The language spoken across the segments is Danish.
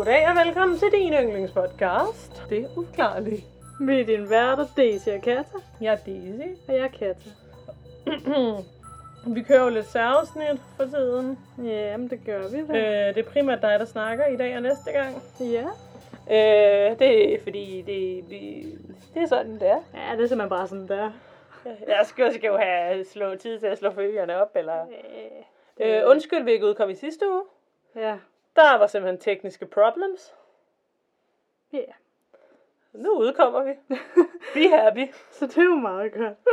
Goddag og velkommen til din yndlingspodcast. Det er uforklarligt. Vi er din værter, Daisy og Katja. Jeg er Daisy. Og jeg er Katja. vi kører jo lidt særafsnit for tiden. Ja, men det gør vi da. Øh, det er primært dig, der snakker i dag og næste gang. Ja. Øh, det er fordi, det, det, det er sådan, det er. Ja, det er simpelthen bare sådan der. Jeg skal, skal jo have slå tid til at slå følgerne op, eller... Øh, Øh, undskyld, vi ikke udkom i sidste uge. Ja. Der var simpelthen tekniske problems. Ja. Nu udkommer vi. Be happy. Så det er jo meget godt.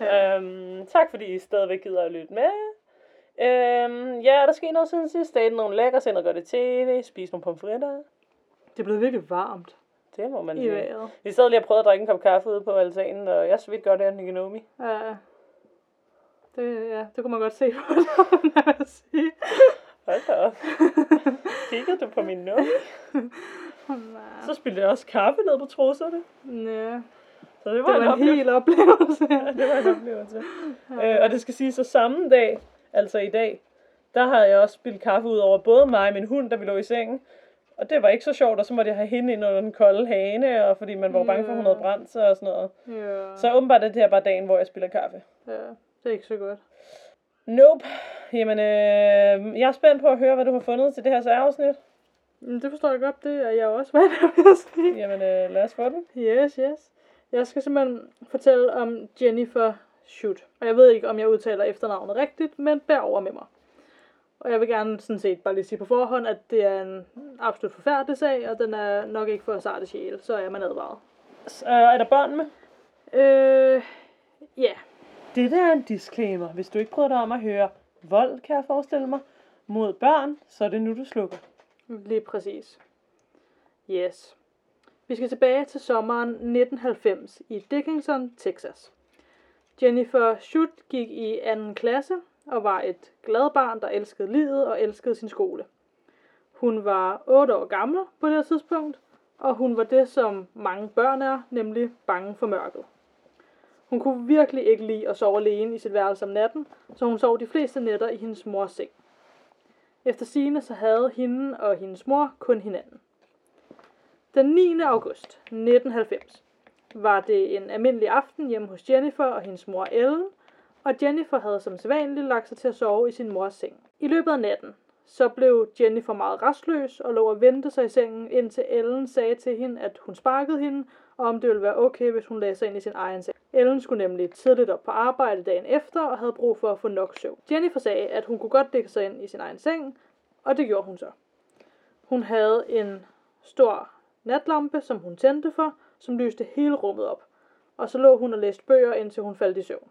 Øhm, tak fordi I stadigvæk gider at lytte med. Øhm, ja, der sker noget siden sidst. Date nogle lækker, se noget godt i tv, spise nogle pomfritter. Det er blevet virkelig varmt Det må man i sige. vejret. Vi sad lige og prøvede at drikke en kop kaffe ude på altanen, og jeg så vidt godt er en Higenomi. Ja. Det, ja, det kunne man godt se på jeg sige. Hold da op. Kiggede du på min nummer? Så spildte jeg også kaffe ned på trusserne. Ja, Så det det var, var en en hel oplevelse. Ja, det var en oplevelse. øh, og det skal sige, så samme dag, altså i dag, der havde jeg også spildt kaffe ud over både mig og min hund, da vi lå i sengen. Og det var ikke så sjovt, og så måtte jeg have hende ind under den kolde hane, og fordi man var bange for, at hun havde brændt sig og sådan noget. Ja, Så åbenbart er det her bare dagen, hvor jeg spiller kaffe. ja, det er ikke så godt. Nope. Jamen, øh, jeg er spændt på at høre, hvad du har fundet til det her særafsnit. Men det forstår jeg godt, det er jeg også, hvad sige. Jamen, øh, lad os få den. Yes, yes. Jeg skal simpelthen fortælle om Jennifer Shoot. Og jeg ved ikke, om jeg udtaler efternavnet rigtigt, men bær over med mig. Og jeg vil gerne sådan set bare lige sige på forhånd, at det er en absolut forfærdelig sag, og den er nok ikke for sarte sjæl, så er man advaret. Så, øh, er der børn med? Øh, ja. Det der er en disclaimer. Hvis du ikke bryder dig om at høre vold, kan jeg forestille mig, mod børn, så er det nu, du slukker. Lige præcis. Yes. Vi skal tilbage til sommeren 1990 i Dickinson, Texas. Jennifer Schutt gik i anden klasse og var et glad barn, der elskede livet og elskede sin skole. Hun var 8 år gammel på det her tidspunkt, og hun var det, som mange børn er, nemlig bange for mørket. Hun kunne virkelig ikke lide at sove alene i sit værelse om natten, så hun sov de fleste nætter i hendes mors seng. Efter sine så havde hende og hendes mor kun hinanden. Den 9. august 1990 var det en almindelig aften hjemme hos Jennifer og hendes mor Ellen, og Jennifer havde som sædvanligt lagt sig til at sove i sin mors seng. I løbet af natten så blev Jennifer meget restløs og lå og vente sig i sengen, indtil Ellen sagde til hende, at hun sparkede hende, og om det ville være okay, hvis hun lagde sig ind i sin egen seng. Ellen skulle nemlig tidligt op på arbejde dagen efter og havde brug for at få nok søvn. Jennifer sagde, at hun kunne godt dække sig ind i sin egen seng, og det gjorde hun så. Hun havde en stor natlampe, som hun tændte for, som lyste hele rummet op. Og så lå hun og læste bøger, indtil hun faldt i søvn.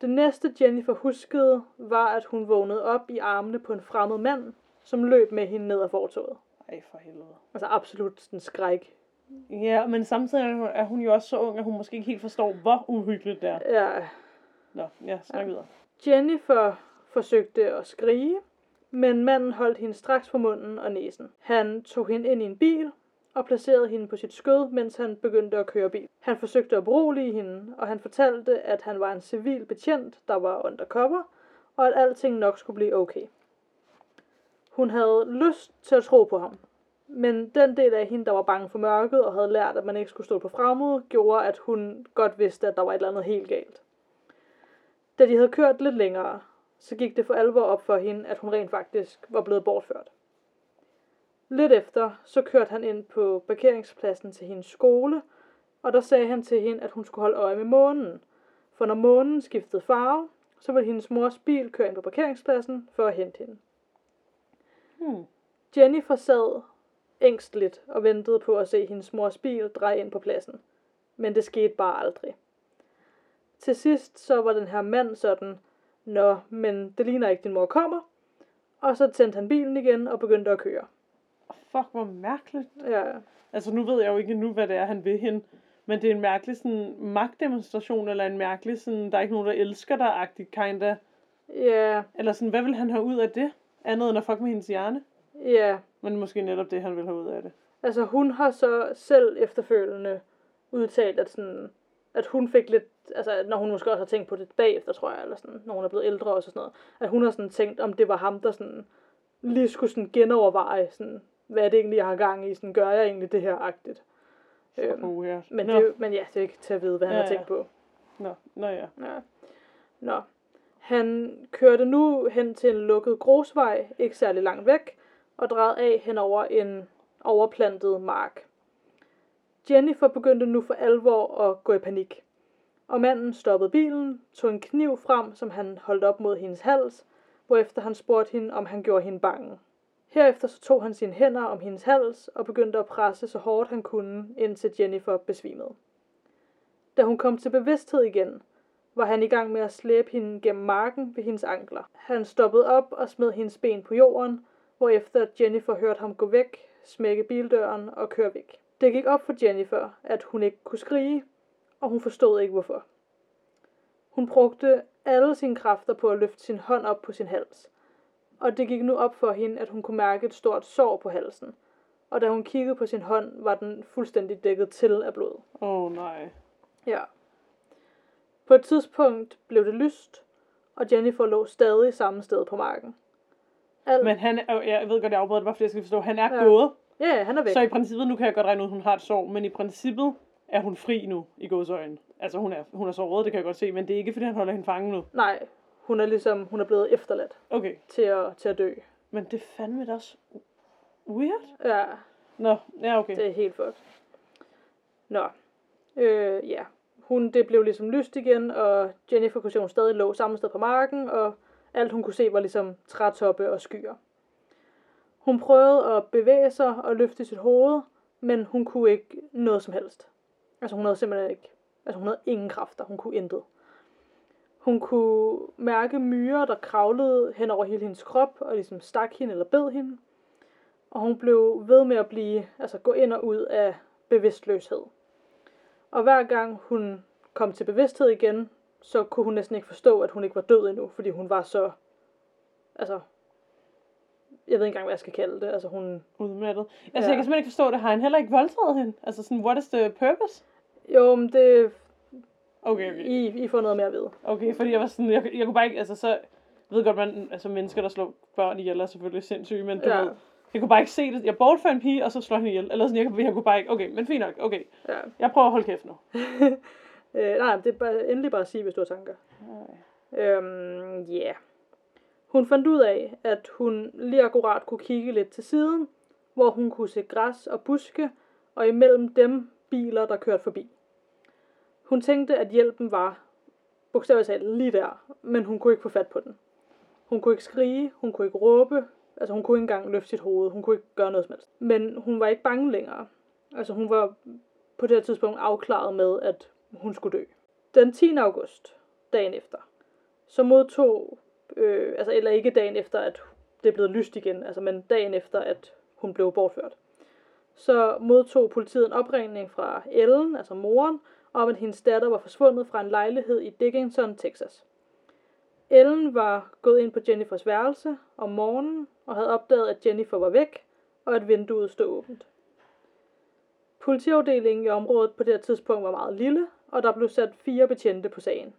Det næste Jennifer huskede, var, at hun vågnede op i armene på en fremmed mand, som løb med hende ned ad fortoget. Ej, for helvede. Altså absolut sådan skræk. Ja, men samtidig er hun- er hun jo også så ung, at hun måske ikke helt forstår, hvor uhyggeligt det er. Ja. Nå, ja, snak Ja. videre. Jennifer forsøgte at skrige, men manden holdt hende straks på munden og næsen. Han tog hende ind i en bil og placerede hende på sit skød, mens han begyndte at køre bil. Han forsøgte at berolige hende, og han fortalte, at han var en civil betjent, der var undercover, og at alting nok skulle blive okay. Hun havde lyst til at tro på ham, men den del af hende, der var bange for mørket og havde lært, at man ikke skulle stå på fremmede, gjorde, at hun godt vidste, at der var et eller andet helt galt. Da de havde kørt lidt længere, så gik det for alvor op for hende, at hun rent faktisk var blevet bortført. Lidt efter, så kørte han ind på parkeringspladsen til hendes skole, og der sagde han til hende, at hun skulle holde øje med månen. For når månen skiftede farve, så ville hendes mors bil køre ind på parkeringspladsen for at hente hende. Hmm. Jennifer sad ængstligt og ventede på at se hendes mors bil dreje ind på pladsen. Men det skete bare aldrig. Til sidst så var den her mand sådan, Nå, men det ligner ikke, din mor kommer. Og så tændte han bilen igen og begyndte at køre. Fuck, hvor mærkeligt. Ja, Altså, nu ved jeg jo ikke nu, hvad det er, han vil hen. Men det er en mærkelig sådan, magtdemonstration, eller en mærkelig sådan, der er ikke nogen, der elsker dig-agtig, kinda. ja, Eller sådan, hvad vil han have ud af det? Andet end at fuck med hendes hjerne? ja. Men måske netop det, han vil have ud af det. Altså hun har så selv efterfølgende udtalt, at, sådan, at hun fik lidt, altså når hun måske også har tænkt på det bagefter, tror jeg, eller sådan, når hun er blevet ældre og sådan noget, at hun har sådan tænkt, om det var ham, der sådan lige skulle sådan genoverveje sådan, hvad er det egentlig, jeg har gang i? Sådan, gør jeg egentlig det her agtigt? Øhm, Uh, ja. men, Nå. det, men ja, det er ikke til at vide, hvad han Ja, har tænkt på. Nå, nå ja. Ja. Nå. Han kørte nu hen til en lukket grusvej, ikke særlig langt væk, og drejede af hen over en overplantet mark. Jennifer begyndte nu for alvor at gå i panik. Og manden stoppede bilen, tog en kniv frem, som han holdt op mod hendes hals, hvorefter han spurgte hende, om han gjorde hende bange. Herefter så tog han sine hænder om hendes hals og begyndte at presse så hårdt han kunne, indtil Jennifer besvimede. Da hun kom til bevidsthed igen, var han i gang med at slæbe hende gennem marken ved hendes ankler. Han stoppede op og smed hendes ben på jorden, hvorefter Jennifer hørte ham gå væk, smække bildøren og køre væk. Det gik op for Jennifer, at hun ikke kunne skrige, og hun forstod ikke hvorfor. Hun brugte alle sine kræfter på at løfte sin hånd op på sin hals, og det gik nu op for hende, at hun kunne mærke et stort sår på halsen, og da hun kiggede på sin hånd, var den fuldstændig dækket til af blod. Åh oh, nej. Ja. På et tidspunkt blev det lyst, og Jennifer lå stadig samme sted på marken. Alt... Men han er, jeg ved godt, jeg afbryder det bare, fordi jeg skal forstå, han er Ja. gået. Ja, ja, han er væk. Så i princippet, nu kan jeg godt regne ud, at hun har et sår, men i princippet er hun fri nu i gåsøjne. Altså hun er, hun er såret, det kan jeg godt se, men det er ikke, fordi han holder hende fange nu. Nej, hun er ligesom, hun er blevet efterladt Okay, til at, til at dø. men det fandme da også weird. Ja, Nå, ja okay. det er helt fucked. Nå, øh, ja. Hun, det blev ligesom lyst igen, og Jennifer kunne se, at hun stadig lå samme sted på marken, og alt hun kunne se var ligesom trætoppe og skyer. Hun prøvede at bevæge sig og løfte sit hoved, men hun kunne ikke noget som helst. Altså hun havde simpelthen ikke, altså hun havde ingen kræfter, hun kunne intet. Hun kunne mærke myrer, der kravlede hen over hele hendes krop, og ligesom stak hende eller bed hende. Og hun blev ved med at blive, altså gå ind og ud af bevidstløshed. Og hver gang hun kom til bevidsthed igen, så kunne hun næsten ikke forstå, at hun ikke var død endnu, fordi hun var så, altså, jeg ved ikke engang, hvad jeg skal kalde det. Altså hun, Udmattet. Altså Ja. jeg kan simpelthen ikke forstå det. Har han heller ikke voldtaget hende? Altså sådan, what is the purpose? jo, men det, Okay, okay. I, I får noget mere at vide. Okay, fordi jeg var sådan, jeg, jeg kunne bare ikke, altså så, jeg ved godt, man, altså mennesker, der slår børn ihjel, er selvfølgelig sindssyge, men du Ja. ved, jeg kunne bare ikke se det. Jeg bortfører en pige, og så slår hende ihjel. Eller sådan, jeg, jeg kunne bare ikke, okay, men fint nok, okay. Ja. Jeg prøver at holde kæft nu. Øh, nej, det er bare, endelig bare at sige, hvis du har tanker. Øhm, ja. Yeah. Hun fandt ud af, at hun lige akkurat kunne kigge lidt til siden, hvor hun kunne se græs og buske, og imellem dem biler, der kørte forbi. Hun tænkte, at hjælpen var bogstaveligt talt lige der, men hun kunne ikke få fat på den. Hun kunne ikke skrige, hun kunne ikke råbe, altså hun kunne ikke engang løfte sit hoved, hun kunne ikke gøre noget som helst. Men hun var ikke bange længere. Altså hun var på det her tidspunkt afklaret med, at hun skulle dø. Den 10. august, dagen efter, så modtog, øh, altså eller ikke dagen efter, at det er blevet lyst igen, altså men dagen efter, at hun blev bortført, så modtog politiet en opringning fra Ellen, altså moren, om at hendes datter var forsvundet fra en lejlighed i Dickinson, Texas. Ellen var gået ind på Jennifers værelse om morgenen og havde opdaget, at Jennifer var væk, og at vinduet stod åbent. Politiafdelingen i området på det her tidspunkt var meget lille, og der blev sat fire betjente på sagen.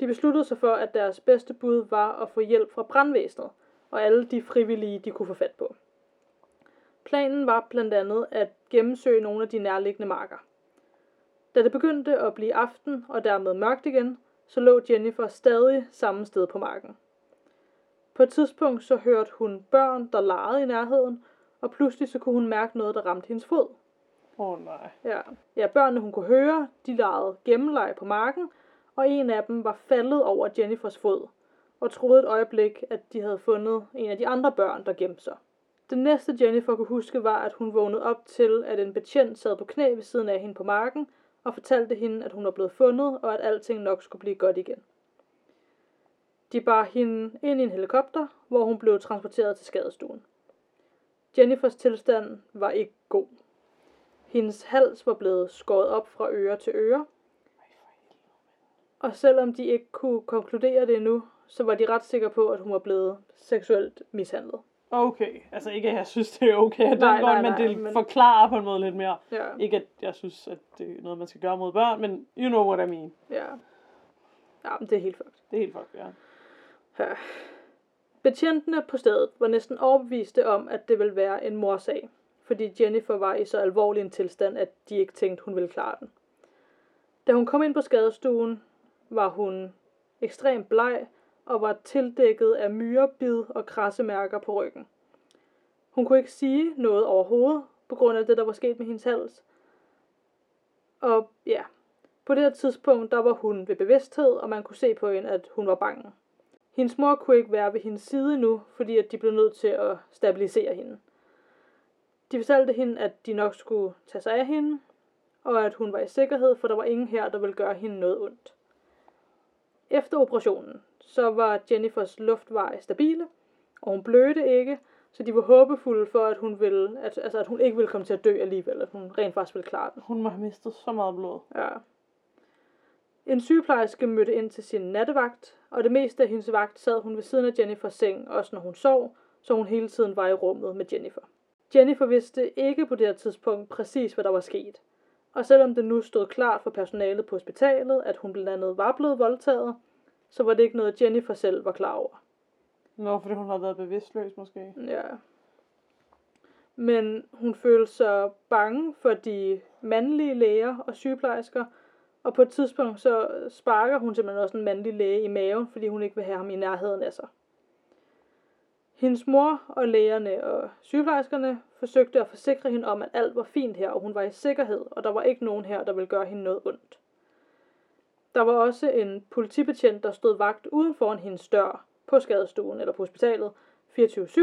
De besluttede sig for, at deres bedste bud var at få hjælp fra brandvæsenet og alle de frivillige, de kunne få fat på. Planen var blandt andet at gennemsøge nogle af de nærliggende marker. Da det begyndte at blive aften og dermed mørkt igen, så lå Jennifer stadig samme sted på marken. På et tidspunkt så hørte hun børn, der legede i nærheden, og pludselig så kunne hun mærke noget, der ramte hendes fod. Åh oh, nej. Ja. ja, børnene hun kunne høre, de legede gennemleg på marken, og en af dem var faldet over Jennifers fod, og troede et øjeblik, at de havde fundet en af de andre børn, der gemte sig. Det næste Jennifer kunne huske var, at hun vågnede op til, at en betjent sad på knæ ved siden af hende på marken, og fortalte hende, at hun var blevet fundet, og at alting nok skulle blive godt igen. De bar hende ind i en helikopter, hvor hun blev transporteret til skadestuen. Jennifers tilstand var ikke god. Hendes hals var blevet skåret op fra øre til øre. Og selvom de ikke kunne konkludere det endnu, så var de ret sikre på, at hun var blevet seksuelt mishandlet. Okay, altså ikke at jeg synes, det er okay den Nej, grund, nej, men nej, det men- forklarer på en måde lidt mere. Ja, Ikke at jeg synes, at det er noget, man skal gøre mod børn, men you know what I mean. ja. Ja, men det er helt fucked. Det er helt fucked, ja. Ja. Betjentene på stedet var næsten overbeviste om, at det ville være en morsag, fordi Jennifer var i så alvorlig en tilstand, at de ikke tænkte, hun ville klare den. Da hun kom ind på skadestuen, var hun ekstremt bleg og var tildækket af myrebid og krassemærker på ryggen. Hun kunne ikke sige noget overhovedet, på grund af det, der var sket med hendes hals. Og ja, på det her tidspunkt, der var hun ved bevidsthed, og man kunne se på hende, at hun var bange. Hendes mor kunne ikke være ved hendes side nu, fordi at de blev nødt til at stabilisere hende. De fortalte hende, at de nok skulle tage sig af hende, og at hun var i sikkerhed, for der var ingen her, der ville gøre hende noget ondt. Efter operationen, så var Jennifers luftveje stabile, og hun blødte ikke, så de var håbefulde for, at hun, ville, at, altså, at hun ikke ville komme til at dø alligevel, at hun rent faktisk ville klare den. Hun må have mistet så meget blod. Ja. En sygeplejerske mødte ind til sin nattevagt, og det meste af hendes vagt sad hun ved siden af Jennifers seng, også når hun sov, så hun hele tiden var i rummet med Jennifer. Jennifer vidste ikke på det her tidspunkt præcis, hvad der var sket. Og selvom det nu stod klart for personalet på hospitalet, at hun blandt andet var blevet voldtaget, så var det ikke noget, Jennifer selv var klar over. Nå, fordi hun har været bevidstløs måske. Ja. Men hun følte sig bange for de mandlige læger og sygeplejersker, og på et tidspunkt så sparker hun simpelthen også en mandlig læge i maven, fordi hun ikke vil have ham i nærheden af sig. Hendes mor og lægerne og sygeplejerskerne forsøgte at forsikre hende om, at alt var fint her, og hun var i sikkerhed, og der var ikke nogen her, der ville gøre hende noget ondt. Der var også en politibetjent, der stod vagt uden foran hendes dør på skadestuen eller på hospitalet 24-7.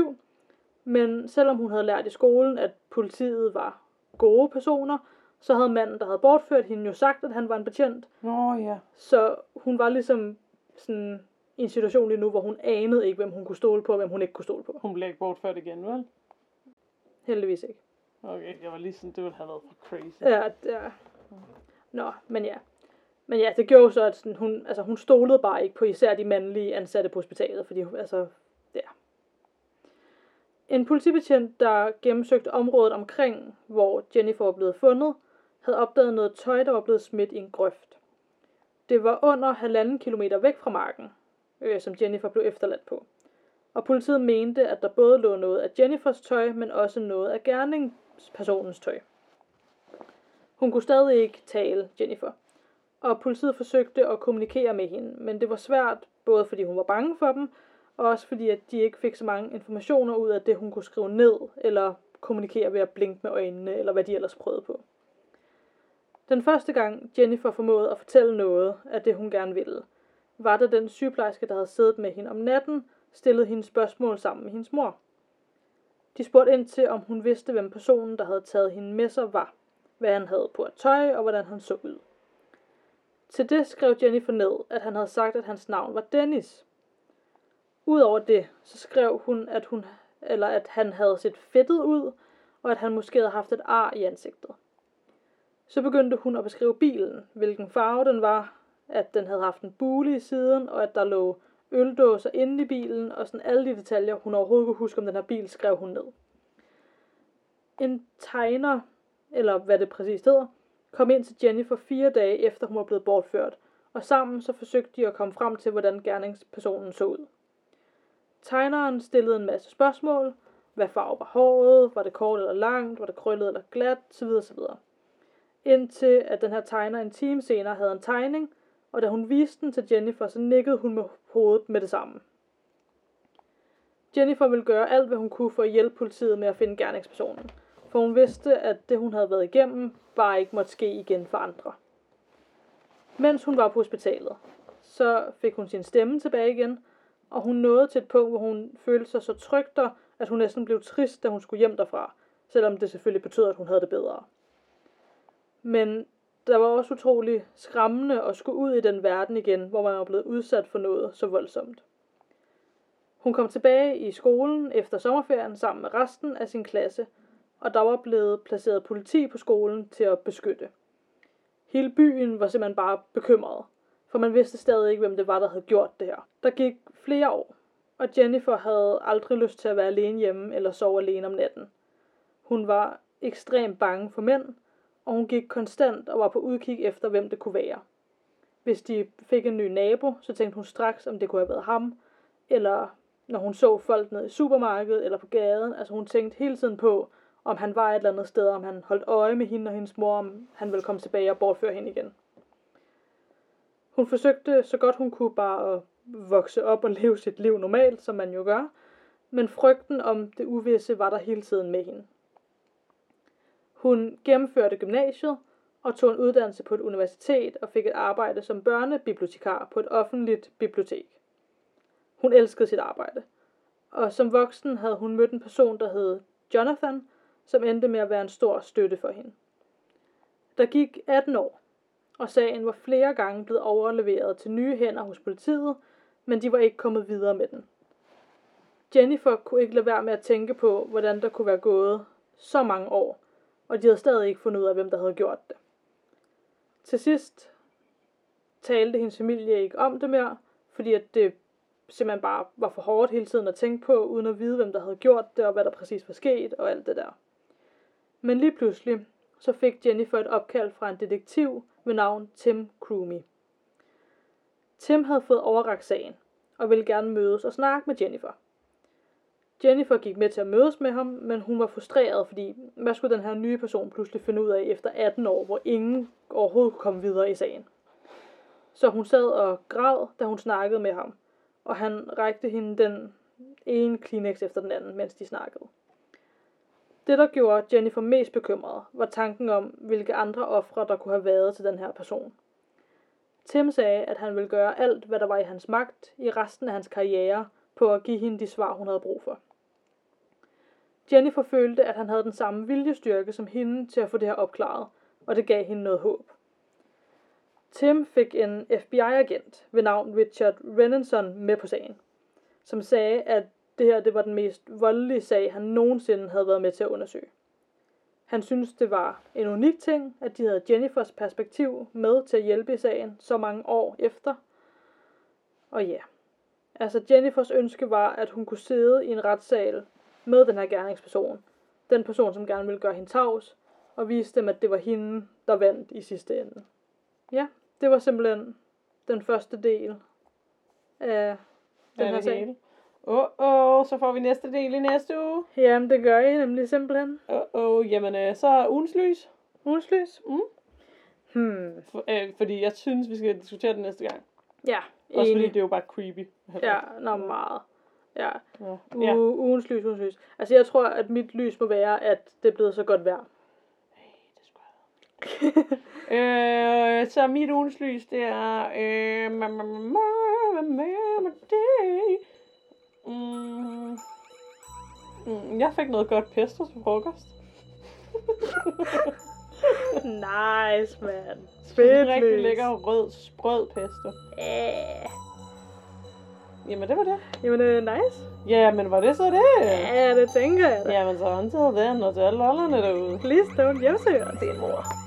Men selvom hun havde lært i skolen, at politiet var gode personer, så havde manden, der havde bortført hende, jo sagt, at han var en betjent. Nå ja. Så hun var ligesom sådan i en situation lige nu, hvor hun anede ikke, hvem hun kunne stole på, og hvem hun ikke kunne stole på. Hun blev ikke bortført igen, vel? Heldigvis ikke. Okay, jeg var lige sådan, det ville have været for crazy. Ja, ja. Nå, men ja. Men ja, det gjorde jo så, at sådan, hun, altså, hun stolede bare ikke på især de mandlige ansatte på hospitalet, fordi altså, ja. En politibetjent, der gennemsøgte området omkring, hvor Jennifer var blevet fundet, havde opdaget noget tøj, der var blevet smidt i en grøft. Det var under halvanden kilometer væk fra marken, øh, som Jennifer blev efterladt på. Og politiet mente, at der både lå noget af Jennifers tøj, men også noget af gerningspersonens tøj. Hun kunne stadig ikke tale Jennifer, og politiet forsøgte at kommunikere med hende, men det var svært, både fordi hun var bange for dem, og også fordi at de ikke fik så mange informationer ud af det, hun kunne skrive ned, eller kommunikere ved at blinke med øjnene, eller hvad de ellers prøvede på. Den første gang Jennifer formåede at fortælle noget af det, hun gerne ville, var da den sygeplejerske, der havde siddet med hende om natten, stillede hende spørgsmål sammen med hendes mor. De spurgte ind til, om hun vidste, hvem personen, der havde taget hende med sig, var, hvad han havde på at tøj og hvordan han så ud. Til det skrev Jennifer ned, at han havde sagt, at hans navn var Dennis. Udover det, så skrev hun, at, hun, eller at han havde set fedtet ud, og at han måske havde haft et ar i ansigtet. Så begyndte hun at beskrive bilen, hvilken farve den var, at den havde haft en bule i siden, og at der lå øldåser inde i bilen, og sådan alle de detaljer, hun overhovedet kunne huske om den her bil, skrev hun ned. En tegner, eller hvad det præcis hedder, kom ind til Jennifer fire dage efter hun var blevet bortført, og sammen så forsøgte de at komme frem til, hvordan gerningspersonen så ud. Tegneren stillede en masse spørgsmål. Hvad farve var håret? Var det kort eller langt? Var det krøllet eller glat? Så videre, så videre. Indtil at den her tegner en time senere havde en tegning, og da hun viste den til Jennifer, så nikkede hun med hovedet med det samme. Jennifer ville gøre alt, hvad hun kunne for at hjælpe politiet med at finde gerningspersonen, for hun vidste, at det hun havde været igennem, bare ikke måtte ske igen for andre. Mens hun var på hospitalet, så fik hun sin stemme tilbage igen, og hun nåede til et punkt, hvor hun følte sig så tryg der, at hun næsten blev trist, da hun skulle hjem derfra, selvom det selvfølgelig betød, at hun havde det bedre. Men der var også utrolig skræmmende at skulle ud i den verden igen, hvor man var blevet udsat for noget så voldsomt. Hun kom tilbage i skolen efter sommerferien sammen med resten af sin klasse, og der var blevet placeret politi på skolen til at beskytte. Hele byen var simpelthen bare bekymret, for man vidste stadig ikke, hvem det var, der havde gjort det her. Der gik flere år, og Jennifer havde aldrig lyst til at være alene hjemme eller sove alene om natten. Hun var ekstremt bange for mænd, og hun gik konstant og var på udkig efter, hvem det kunne være. Hvis de fik en ny nabo, så tænkte hun straks, om det kunne have været ham, eller når hun så folk nede i supermarkedet eller på gaden. Altså hun tænkte hele tiden på, om han var et eller andet sted, om han holdt øje med hende og hendes mor, om han ville komme tilbage og bortføre hende igen. Hun forsøgte så godt hun kunne bare at vokse op og leve sit liv normalt, som man jo gør, men frygten om det uvisse var der hele tiden med hende. Hun gennemførte gymnasiet og tog en uddannelse på et universitet og fik et arbejde som børnebibliotekar på et offentligt bibliotek. Hun elskede sit arbejde. Og som voksen havde hun mødt en person, der hed Jonathan, som endte med at være en stor støtte for hende. Der gik 18 år, og sagen var flere gange blevet overleveret til nye hænder hos politiet, men de var ikke kommet videre med den. Jennifer kunne ikke lade være med at tænke på, hvordan der kunne være gået så mange år, og de havde stadig ikke fundet ud af, hvem der havde gjort det. Til sidst talte hendes familie ikke om det mere, fordi at det simpelthen bare var for hårdt hele tiden at tænke på, uden at vide, hvem der havde gjort det, og hvad der præcis var sket, og alt det der. Men lige pludselig, så fik Jennifer et opkald fra en detektiv ved navn Tim Croomy. Tim havde fået overragt sagen, og ville gerne mødes og snakke med Jennifer. Jennifer gik med til at mødes med ham, men hun var frustreret, fordi hvad skulle den her nye person pludselig finde ud af efter 18 år, hvor ingen overhovedet kunne komme videre i sagen. Så hun sad og græd, da hun snakkede med ham, og han rækte hende den ene Kleenex efter den anden, mens de snakkede. Det, der gjorde Jennifer mest bekymret, var tanken om, hvilke andre ofre, der kunne have været til den her person. Tim sagde, at han ville gøre alt, hvad der var i hans magt i resten af hans karriere, på at give hende de svar, hun havde brug for. Jennifer følte, at han havde den samme viljestyrke som hende til at få det her opklaret, og det gav hende noget håb. Tim fik en FBI-agent ved navn Richard Renenson med på sagen, som sagde, at det her det var den mest voldelige sag, han nogensinde havde været med til at undersøge. Han syntes, det var en unik ting, at de havde Jennifers perspektiv med til at hjælpe i sagen så mange år efter. Og ja, altså Jennifers ønske var, at hun kunne sidde i en retssal med den her gerningsperson. Den person, som gerne ville gøre hende tavs, og vise dem, at det var hende, der vandt i sidste ende. Ja, det var simpelthen den første del af den Er her sag. Åh, oh, oh, så får vi næste del i næste uge. Jamen, det gør I nemlig simpelthen. Åh, oh, oh, jamen, øh, så ugens lys. Ugens lys. Mm. Hmm. For, øh, fordi jeg synes, vi skal diskutere det næste gang. Ja, Også fordi enig. det er jo bare creepy. Ja, nå meget. Ja, Ja. U- ja. ugens lys, ugens lys. Altså, jeg tror, at mit lys må være, at det er blevet så godt vejr. øh, så mit ugens lys, det er... Øh. Mm. Mm, jeg fik noget godt pesto til frokost. nice, man. Fedt rigtig lækker rød sprød pesto. Ja. Jamen, det var det. Jamen, øh, nice. Ja, men var det så det? Ja, det tænker jeg da. Jamen, så until then, og til alle lollerne derude. Please don't hjemsøge. Det er mor.